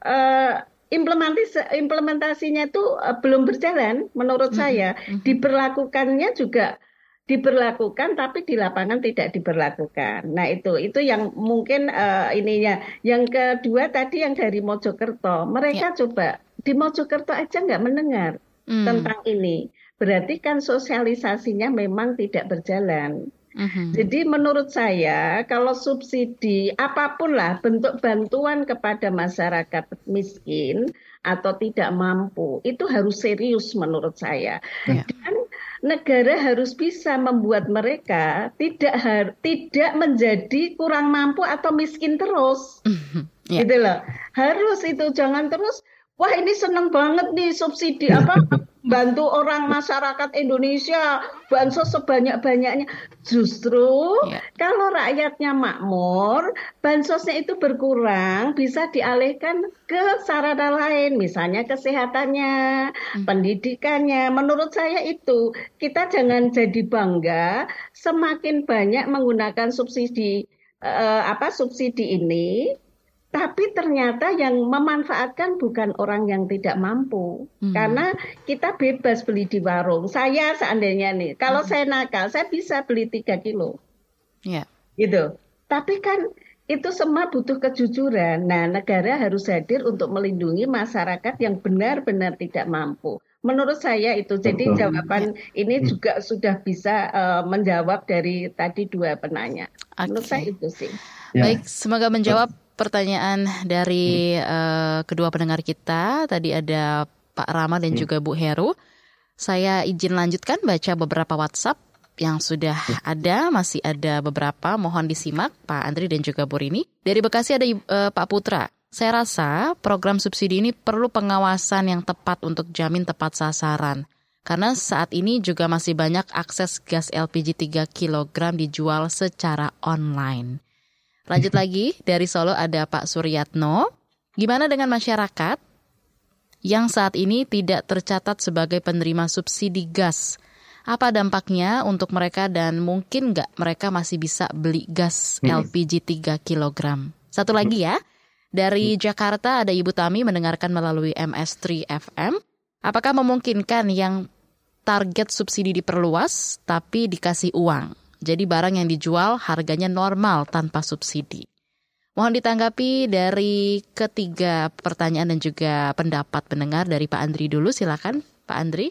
uh, implementasi implementasinya itu uh, belum berjalan menurut mm -hmm. saya. Diberlakukannya juga diberlakukan tapi di lapangan tidak diberlakukan. Nah, itu itu yang mungkin uh, ininya. Yang kedua tadi yang dari Mojokerto, mereka ya. coba di Mojokerto aja nggak mendengar mm. tentang ini berarti kan sosialisasinya memang tidak berjalan. Uh-huh. Jadi menurut saya kalau subsidi apa pun lah bentuk bantuan kepada masyarakat miskin atau tidak mampu itu harus serius menurut saya. Yeah. Dan negara harus bisa membuat mereka tidak har- tidak menjadi kurang mampu atau miskin terus. Uh-huh. Yeah. Gitu loh. Harus itu jangan terus wah ini seneng banget nih subsidi apa bantu orang masyarakat Indonesia bansos sebanyak-banyaknya. Justru yeah. kalau rakyatnya makmur, bansosnya itu berkurang, bisa dialihkan ke sarana lain, misalnya kesehatannya, hmm. pendidikannya. Menurut saya itu kita jangan jadi bangga semakin banyak menggunakan subsidi uh, apa subsidi ini tapi ternyata yang memanfaatkan bukan orang yang tidak mampu hmm. karena kita bebas beli di warung saya seandainya nih kalau hmm. saya nakal saya bisa beli tiga kilo yeah. gitu tapi kan itu semua butuh kejujuran nah negara harus hadir untuk melindungi masyarakat yang benar-benar tidak mampu menurut saya itu jadi jawaban ini hmm. juga sudah bisa uh, menjawab dari tadi dua penanya okay. menurut saya itu sih ya. baik semoga menjawab pertanyaan dari uh, kedua pendengar kita. Tadi ada Pak Rama dan hmm. juga Bu Heru. Saya izin lanjutkan baca beberapa WhatsApp yang sudah ada, masih ada beberapa. Mohon disimak Pak Andri dan juga Bu Rini. Dari Bekasi ada uh, Pak Putra. Saya rasa program subsidi ini perlu pengawasan yang tepat untuk jamin tepat sasaran. Karena saat ini juga masih banyak akses gas LPG 3 kg dijual secara online. Lanjut lagi dari Solo ada Pak Suryatno. Gimana dengan masyarakat yang saat ini tidak tercatat sebagai penerima subsidi gas? Apa dampaknya untuk mereka dan mungkin nggak mereka masih bisa beli gas LPG 3 kg? Satu lagi ya, dari Jakarta ada Ibu Tami mendengarkan melalui MS3 FM. Apakah memungkinkan yang target subsidi diperluas tapi dikasih uang? Jadi barang yang dijual harganya normal tanpa subsidi. Mohon ditanggapi dari ketiga pertanyaan dan juga pendapat pendengar dari Pak Andri dulu. Silakan Pak Andri.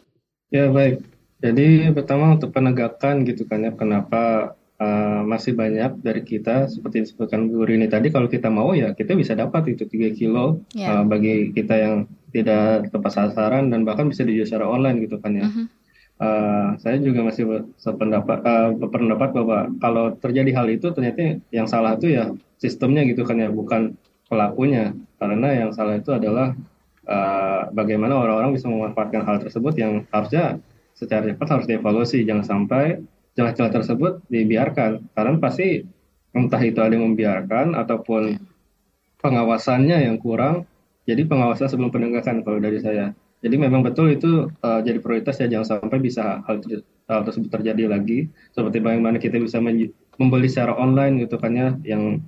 Ya baik. Jadi pertama untuk penegakan gitu kan ya kenapa uh, masih banyak dari kita seperti disebutkan Bu Rini tadi kalau kita mau ya kita bisa dapat itu 3 kilo yeah. uh, bagi kita yang tidak tepat sasaran dan bahkan bisa dijual secara online gitu kan ya. Uh mm-hmm. -huh. Uh, saya juga masih sependapat uh, berpendapat bahwa kalau terjadi hal itu ternyata yang salah itu ya sistemnya gitu kan ya bukan pelakunya. Karena yang salah itu adalah uh, bagaimana orang-orang bisa memanfaatkan hal tersebut yang harusnya secara cepat harus dievaluasi. Jangan sampai celah-celah tersebut dibiarkan. Karena pasti entah itu ada yang membiarkan ataupun pengawasannya yang kurang jadi pengawasan sebelum penegakan kalau dari saya jadi memang betul itu uh, jadi prioritas ya jangan sampai bisa hal, hal tersebut terjadi lagi. Seperti bagaimana kita bisa membeli secara online gitu kan ya yang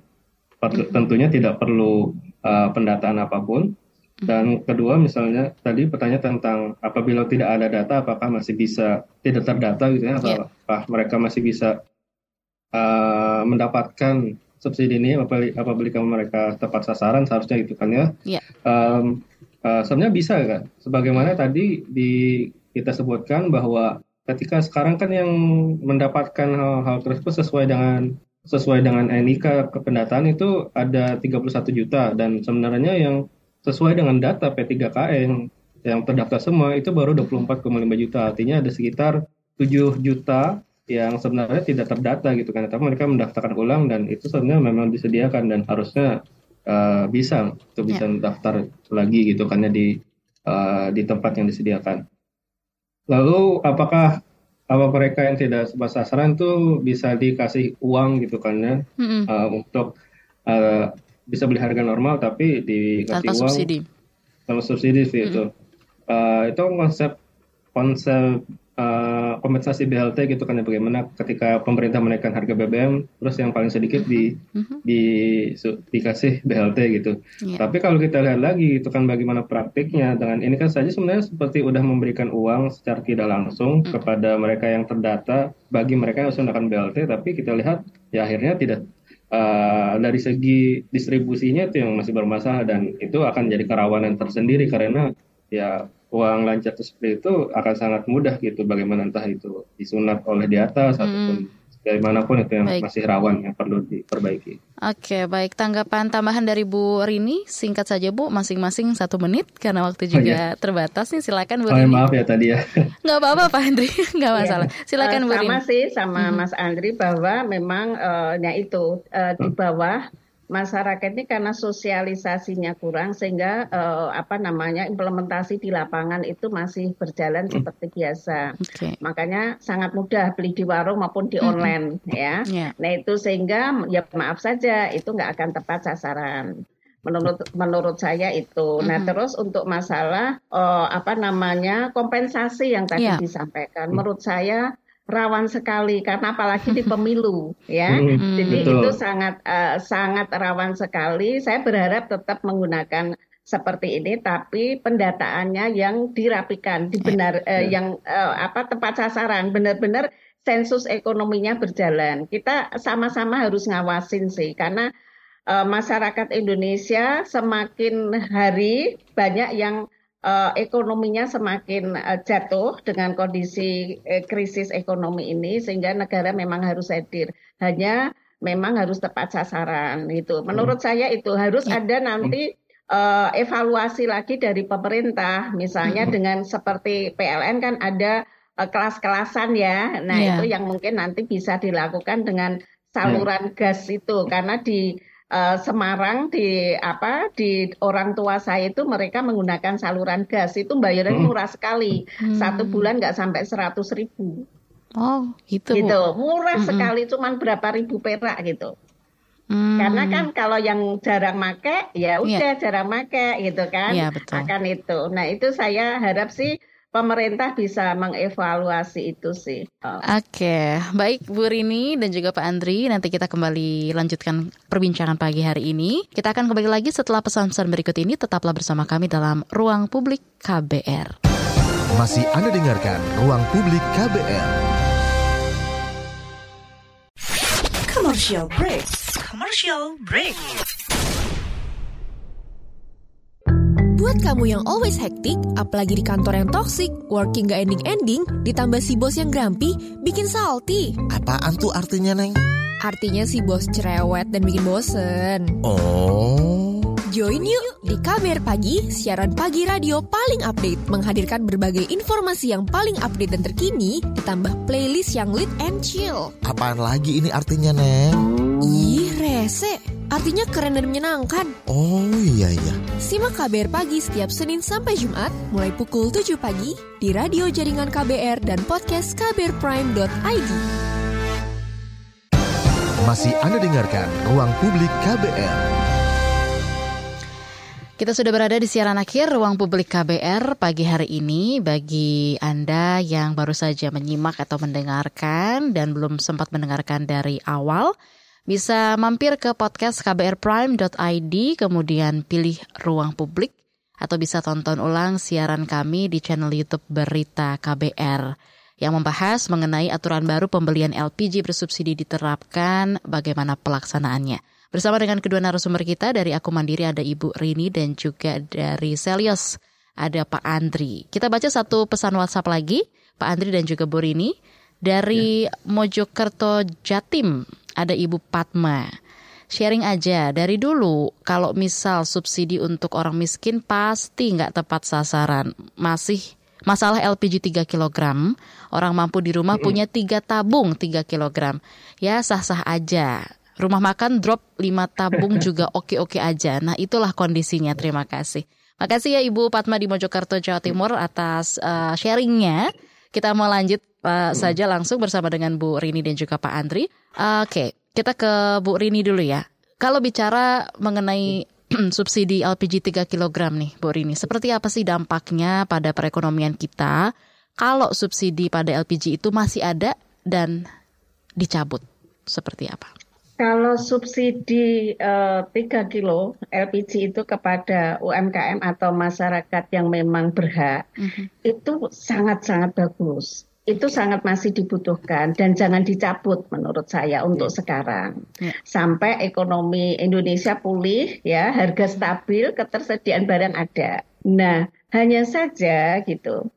tentunya tidak perlu uh, pendataan apa pun. Dan kedua misalnya tadi pertanyaan tentang apabila tidak ada data apakah masih bisa tidak terdata gitu ya iya. apakah yeah. mereka masih bisa uh, mendapatkan subsidi ini apabila mereka tepat sasaran seharusnya gitu kan ya. Yeah. Um, Uh, sebenarnya bisa kan, sebagaimana tadi di kita sebutkan bahwa ketika sekarang kan yang mendapatkan hal-hal tersebut sesuai dengan sesuai dengan NIK kependataan itu ada 31 juta dan sebenarnya yang sesuai dengan data P3KN yang terdaftar semua itu baru 24,5 juta. Artinya ada sekitar 7 juta yang sebenarnya tidak terdata gitu kan. Tapi mereka mendaftarkan ulang dan itu sebenarnya memang disediakan dan harusnya uh, bisa untuk bisa yeah. daftar lagi gitu kan ya di uh, di tempat yang disediakan. Lalu apakah apa mereka yang tidak sebat sasaran itu bisa dikasih uang gitu kan ya mm -hmm. uh, untuk uh, bisa beli harga normal tapi dikasih tanpa uang subsidi. tanpa subsidi sih mm -hmm. itu uh, itu konsep konsep uh, kompensasi BLT gitu kan ya bagaimana ketika pemerintah menaikkan harga BBM terus yang paling sedikit di mm-hmm. di su, dikasih BLT gitu. Yeah. Tapi kalau kita lihat lagi itu kan bagaimana praktiknya dengan ini kan saja sebenarnya seperti udah memberikan uang secara tidak langsung mm-hmm. kepada mereka yang terdata bagi mereka yang sudah menggunakan BLT tapi kita lihat ya akhirnya tidak uh, dari segi distribusinya itu yang masih bermasalah dan itu akan jadi kerawanan tersendiri karena ya uang lancar seperti itu akan sangat mudah gitu bagaimana entah itu disunat oleh di atas hmm. ataupun dari mana pun itu yang baik. masih rawan yang perlu diperbaiki. Oke, baik. Tanggapan tambahan dari Bu Rini, singkat saja Bu, masing-masing satu menit karena waktu juga oh, iya. terbatas nih. Silakan Bu oh, Rini. Maaf ya tadi ya. <laughs> Nggak apa-apa Pak Andri, <laughs> nggak iya. masalah. Silakan uh, Bu Rini. Sama sih sama hmm. Mas Andri bahwa memang uh, ya itu uh, di bawah masyarakat ini karena sosialisasinya kurang sehingga uh, apa namanya implementasi di lapangan itu masih berjalan hmm. seperti biasa. Okay. Makanya sangat mudah beli di warung maupun di hmm. online ya. Yeah. Nah itu sehingga ya maaf saja itu nggak akan tepat sasaran. Menurut menurut saya itu. Nah hmm. terus untuk masalah uh, apa namanya kompensasi yang tadi yeah. disampaikan, menurut saya rawan sekali karena apalagi di <laughs> pemilu ya. Hmm, Jadi betul. itu sangat uh, sangat rawan sekali. Saya berharap tetap menggunakan seperti ini tapi pendataannya yang dirapikan, dibenar uh, yang uh, apa tepat sasaran, benar-benar sensus ekonominya berjalan. Kita sama-sama harus ngawasin sih karena uh, masyarakat Indonesia semakin hari banyak yang uh, ekonominya semakin uh, jatuh dengan kondisi uh, krisis ekonomi ini sehingga negara memang harus hadir. Hanya memang harus tepat sasaran itu. Menurut hmm. saya itu harus ya. ada nanti uh, evaluasi lagi dari pemerintah misalnya hmm. dengan seperti PLN kan ada uh, kelas-kelasan ya. Nah, ya. itu yang mungkin nanti bisa dilakukan dengan saluran ya. gas itu karena di uh, Semarang di apa di orang tua saya itu mereka menggunakan saluran gas itu bayarnya hmm. murah sekali hmm. satu bulan nggak sampai seratus ribu oh gitu gitu murah hmm. sekali cuman berapa ribu perak gitu Hmm. Karena kan kalau yang jarang make ya iya. udah yeah. jarang make gitu kan. Yeah, betul. Akan itu. Nah, itu saya harap sih pemerintah bisa mengevaluasi itu sih. Oh. Oke, baik Bu Rini dan juga Pak Andri, nanti kita kembali lanjutkan perbincangan pagi hari ini. Kita akan kembali lagi setelah pesan-pesan berikut ini, tetaplah bersama kami dalam Ruang Publik KBR. Masih Anda dengarkan Ruang Publik KBR. Commercial break. Commercial break. Buat kamu yang always hektik, apalagi di kantor yang toxic, working gak ending-ending, ditambah si bos yang grumpy, bikin salty. Apaan tuh artinya, Neng? Artinya si bos cerewet dan bikin bosen. Oh. Join yuk di KBR Pagi, siaran pagi radio paling update, menghadirkan berbagai informasi yang paling update dan terkini, ditambah playlist yang lit and chill. Apaan lagi ini artinya, Neng? Ih, rese. Artinya keren dan menyenangkan. Oh iya iya. Simak KBR Pagi setiap Senin sampai Jumat mulai pukul 7 pagi di radio jaringan KBR dan podcast kbrprime.id. Masih Anda dengarkan Ruang Publik KBR. Kita sudah berada di siaran akhir Ruang Publik KBR pagi hari ini. Bagi Anda yang baru saja menyimak atau mendengarkan dan belum sempat mendengarkan dari awal, bisa mampir ke podcast kbrprime.id, kemudian pilih ruang publik, atau bisa tonton ulang siaran kami di channel YouTube Berita KBR yang membahas mengenai aturan baru pembelian LPG bersubsidi diterapkan, bagaimana pelaksanaannya. Bersama dengan kedua narasumber kita dari Aku Mandiri ada Ibu Rini dan juga dari Selios ada Pak Andri. Kita baca satu pesan WhatsApp lagi, Pak Andri dan juga Bu Rini. Dari ya. Mojokerto Jatim ada Ibu Patma. sharing aja dari dulu kalau misal subsidi untuk orang miskin pasti nggak tepat sasaran. Masih masalah LPG 3 kg orang mampu di rumah punya tiga tabung 3 kg ya sah-sah aja. Rumah makan drop 5 tabung <laughs> juga oke-oke aja. Nah itulah kondisinya. Terima kasih. Makasih ya Ibu Patma di Mojokerto Jawa Timur atas uh, sharingnya. Kita mau lanjut uh, saja langsung bersama dengan Bu Rini dan juga Pak Andri. Uh, Oke, okay, kita ke Bu Rini dulu ya. Kalau bicara mengenai <clears throat> subsidi LPG 3 kg nih Bu Rini, seperti apa sih dampaknya pada perekonomian kita kalau subsidi pada LPG itu masih ada dan dicabut? Seperti apa? Kalau subsidi uh, eh, 3 kilo LPG itu kepada UMKM atau masyarakat yang memang berhak, mm-hmm. -huh. itu sangat-sangat bagus. Itu sangat masih dibutuhkan dan jangan dicabut menurut saya untuk yeah. sekarang. Yeah. Sampai ekonomi Indonesia pulih ya, harga stabil, ketersediaan barang ada. Nah, hanya saja gitu.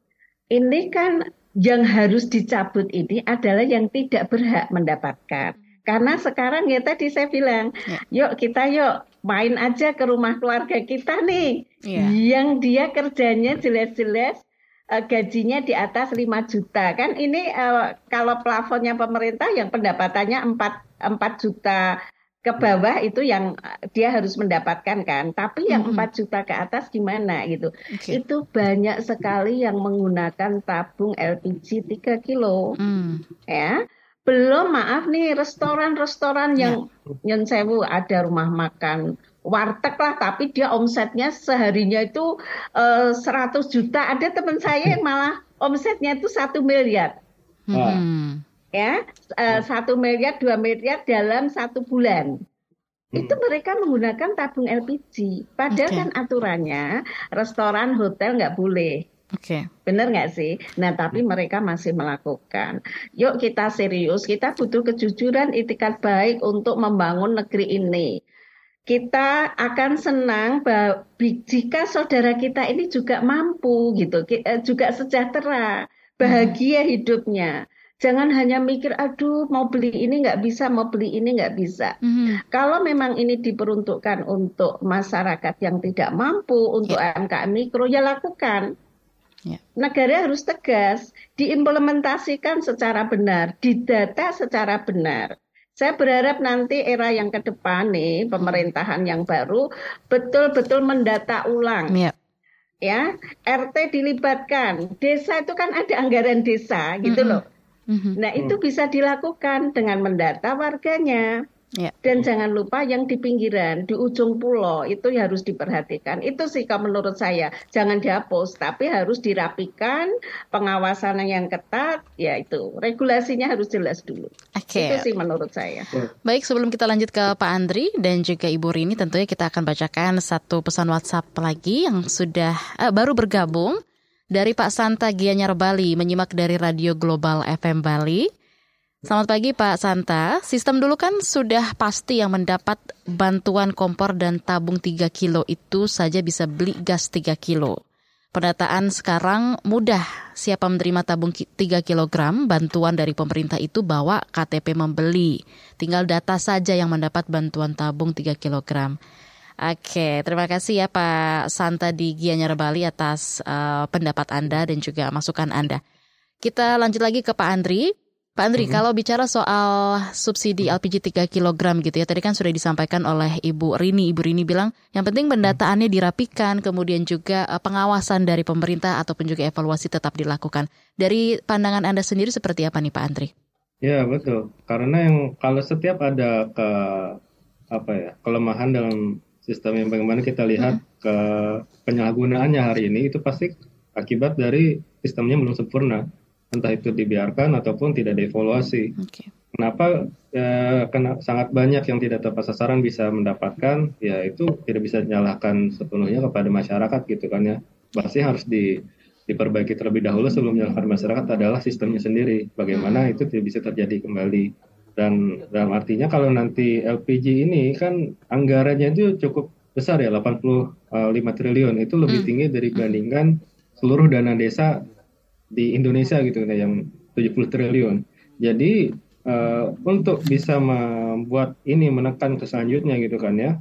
Ini kan yang harus dicabut ini adalah yang tidak berhak mendapatkan. Karena sekarang ya tadi saya bilang, ya. yuk kita yuk main aja ke rumah keluarga kita nih. Ya. Yang dia kerjanya jelas-jelas gajinya di atas 5 juta. Kan ini uh, kalau plafonnya pemerintah yang pendapatannya 4 4 juta ke bawah itu yang dia harus mendapatkan kan. Tapi yang mm -hmm. 4 juta ke atas gimana gitu. Okay. Itu banyak sekali yang menggunakan tabung LPG 3 kilo. Mm. Ya belum maaf nih restoran-restoran yang ya. yang sewu ada rumah makan warteg lah tapi dia omsetnya seharinya itu uh, eh, 100 juta ada teman saya yang malah omsetnya itu satu miliar hmm. ya uh, satu miliar dua miliar dalam satu bulan hmm. itu mereka menggunakan tabung LPG padahal okay. kan aturannya restoran hotel nggak boleh Oke. Okay. Benar nggak sih? Nah, tapi mereka masih melakukan. Yuk kita serius, kita butuh kejujuran itikat baik untuk membangun negeri ini. Kita akan senang jika saudara kita ini juga mampu gitu, eh, juga sejahtera, bahagia hidupnya. Jangan hanya mikir, aduh mau beli ini nggak bisa, mau beli ini nggak bisa. Mm-hmm. Kalau memang ini diperuntukkan untuk masyarakat yang tidak mampu, untuk yeah. UMKM mikro, ya lakukan Ya. Negara harus tegas, diimplementasikan secara benar, didata secara benar. Saya berharap nanti era yang ke depan nih, pemerintahan yang baru betul-betul mendata ulang. Ya. Ya, RT dilibatkan. Desa itu kan ada anggaran desa gitu mm -hmm. loh. Mm -hmm. Nah, itu bisa dilakukan dengan mendata warganya. Ya. Dan jangan lupa yang di pinggiran, di ujung pulau itu harus diperhatikan. Itu sih kalau menurut saya jangan dihapus, tapi harus dirapikan, pengawasan yang ketat, ya itu regulasinya harus jelas dulu. Okay. Itu sih menurut saya. Baik, sebelum kita lanjut ke Pak Andri dan juga Ibu Rini, tentunya kita akan bacakan satu pesan WhatsApp lagi yang sudah eh, baru bergabung dari Pak Santa Gianyar Bali menyimak dari Radio Global FM Bali. Selamat pagi Pak Santa. Sistem dulu kan sudah pasti yang mendapat bantuan kompor dan tabung 3 kilo itu saja bisa beli gas 3 kilo. Pendataan sekarang mudah. Siapa menerima tabung 3 kg bantuan dari pemerintah itu bawa KTP membeli. Tinggal data saja yang mendapat bantuan tabung 3 kg. Oke, terima kasih ya Pak Santa di Gianyar Bali atas uh, pendapat Anda dan juga masukan Anda. Kita lanjut lagi ke Pak Andri. Pak Andri, mm -hmm. kalau bicara soal subsidi LPG 3 kg gitu ya, tadi kan sudah disampaikan oleh Ibu Rini. Ibu Rini bilang yang penting pendataannya dirapikan, kemudian juga uh, pengawasan dari pemerintah ataupun juga evaluasi tetap dilakukan. Dari pandangan Anda sendiri seperti apa nih Pak Andri? Ya betul, karena yang kalau setiap ada ke apa ya kelemahan dalam sistem yang bagaimana kita lihat hmm. ke penyalahgunaannya hari ini itu pasti akibat dari sistemnya belum sempurna entah itu dibiarkan ataupun tidak dievaluasi. Okay. Kenapa ya, kena, sangat banyak yang tidak tepat sasaran bisa mendapatkan, ya itu tidak bisa dinyalahkan sepenuhnya kepada masyarakat gitu kan ya. Pasti harus di, diperbaiki terlebih dahulu sebelum menyalahkan masyarakat adalah sistemnya sendiri. Bagaimana itu tidak bisa terjadi kembali. Dan dalam artinya kalau nanti LPG ini kan anggarannya itu cukup besar ya 85 triliun itu lebih hmm. tinggi dibandingkan seluruh dana desa di Indonesia gitu yang 70 triliun. Jadi uh, untuk bisa membuat ini menekan ke selanjutnya gitu kan ya,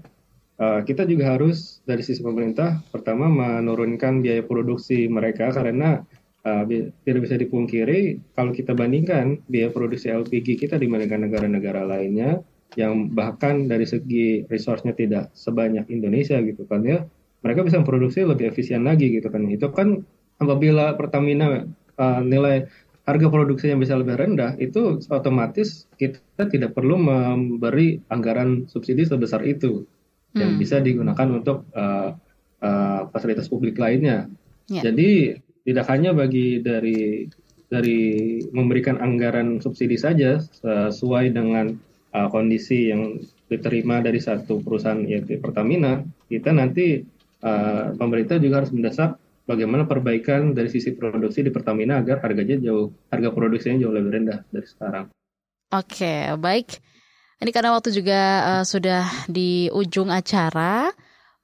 uh, kita juga harus dari sisi pemerintah pertama menurunkan biaya produksi mereka karena uh, tidak bisa dipungkiri kalau kita bandingkan biaya produksi LPG kita dibandingkan negara-negara lainnya yang bahkan dari segi resource-nya tidak sebanyak Indonesia gitu kan ya mereka bisa memproduksi lebih efisien lagi gitu kan itu kan apabila Pertamina uh, nilai harga produksinya bisa lebih rendah itu otomatis kita tidak perlu memberi anggaran subsidi sebesar itu hmm. yang bisa digunakan untuk uh, uh, fasilitas publik lainnya yeah. jadi tidak hanya bagi dari dari memberikan anggaran subsidi saja sesuai dengan uh, kondisi yang diterima dari satu perusahaan yaitu Pertamina, kita nanti uh, pemerintah juga harus mendesak bagaimana perbaikan dari sisi produksi di Pertamina agar harganya jauh harga produksinya jauh lebih rendah dari sekarang. Oke, baik. Ini karena waktu juga uh, sudah di ujung acara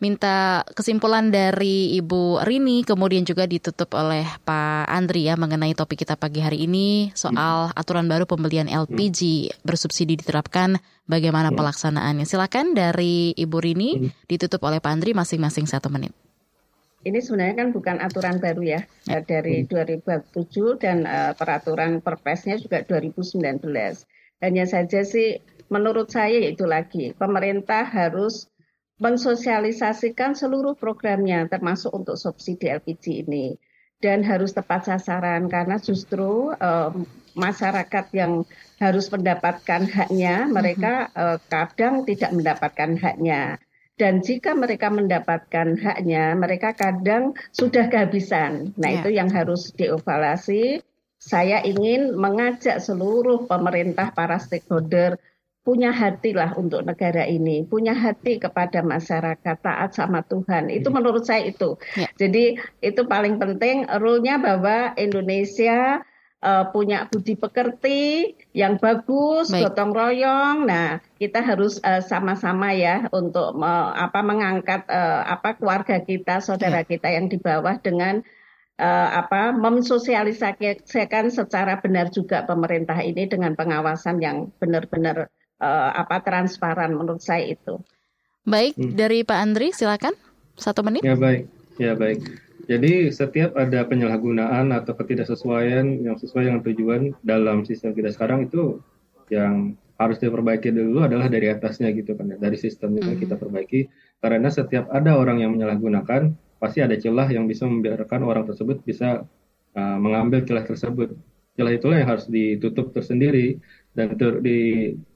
minta kesimpulan dari Ibu Rini kemudian juga ditutup oleh Pak Andri ya mengenai topik kita pagi hari ini soal aturan baru pembelian LPG bersubsidi diterapkan bagaimana pelaksanaannya. Silakan dari Ibu Rini ditutup oleh Pak Andri masing-masing satu menit. Ini sebenarnya kan bukan aturan baru ya, ya. dari 2007 dan uh, peraturan perpresnya juga 2019. Hanya saja sih menurut saya itu lagi pemerintah harus mensosialisasikan seluruh programnya termasuk untuk subsidi LPG ini dan harus tepat sasaran karena justru um, masyarakat yang harus mendapatkan haknya mereka uh, kadang tidak mendapatkan haknya dan jika mereka mendapatkan haknya mereka kadang sudah kehabisan nah yeah. itu yang harus dievaluasi saya ingin mengajak seluruh pemerintah para stakeholder punya hati lah untuk negara ini, punya hati kepada masyarakat, taat sama Tuhan. Itu hmm. menurut saya itu. Ya. Jadi itu paling penting rule-nya bahwa Indonesia uh, punya budi pekerti yang bagus, Baik. gotong royong. Nah, kita harus uh, sama-sama ya untuk uh, apa mengangkat uh, apa keluarga kita, saudara ya. kita yang di bawah dengan uh, apa mensosialisasikan secara benar juga pemerintah ini dengan pengawasan yang benar-benar uh, apa transparan menurut saya itu. Baik, hmm. dari Pak Andri silakan satu menit. Ya baik, ya baik. Jadi setiap ada penyalahgunaan atau ketidaksesuaian yang sesuai dengan tujuan dalam sistem kita sekarang itu yang harus diperbaiki dulu adalah dari atasnya gitu kan ya, dari sistem yang hmm. kita perbaiki. Karena setiap ada orang yang menyalahgunakan, pasti ada celah yang bisa membiarkan orang tersebut bisa uh, mengambil celah tersebut. Celah itulah yang harus ditutup tersendiri dan itu di,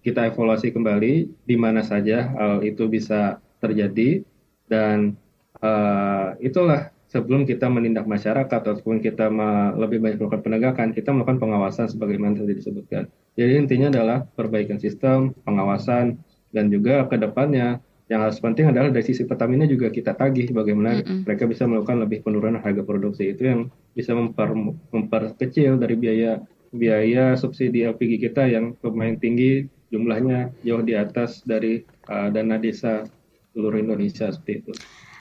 kita evaluasi kembali di mana saja hal itu bisa terjadi dan uh, itulah sebelum kita menindak masyarakat ataupun kita lebih banyak melakukan penegakan kita melakukan pengawasan sebagaimana tadi disebutkan jadi intinya adalah perbaikan sistem pengawasan dan juga ke depannya yang harus penting adalah dari sisi Pertamina juga kita tagih bagaimana mm -hmm. mereka bisa melakukan lebih penurunan harga produksi itu yang bisa memper, memperkecil dari biaya biaya subsidi LPG kita yang lumayan tinggi jumlahnya jauh di atas dari uh, dana desa seluruh Indonesia seperti itu.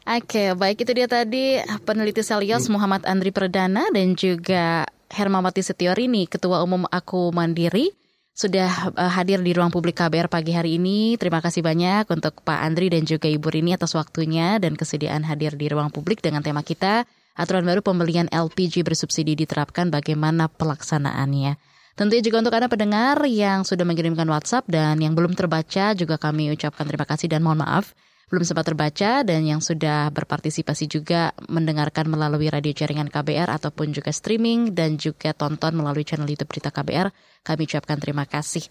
Oke, baik itu dia tadi peneliti Selios hmm. Muhammad Andri Perdana dan juga Hermawati Setiorini, Ketua Umum Aku Mandiri sudah uh, hadir di ruang publik KBR pagi hari ini. Terima kasih banyak untuk Pak Andri dan juga Ibu Rini atas waktunya dan kesediaan hadir di ruang publik dengan tema kita aturan baru pembelian LPG bersubsidi diterapkan bagaimana pelaksanaannya. Tentunya juga untuk Anda pendengar yang sudah mengirimkan WhatsApp dan yang belum terbaca juga kami ucapkan terima kasih dan mohon maaf belum sempat terbaca dan yang sudah berpartisipasi juga mendengarkan melalui radio jaringan KBR ataupun juga streaming dan juga tonton melalui channel YouTube Berita KBR, kami ucapkan terima kasih.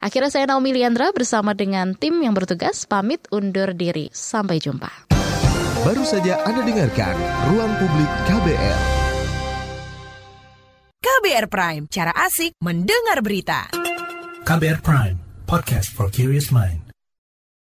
Akhirnya saya Naomi Liandra bersama dengan tim yang bertugas pamit undur diri. Sampai jumpa. Baru saja Anda dengarkan Ruang Publik KBR. KBR Prime, cara asik mendengar berita. KBR Prime, podcast for curious mind.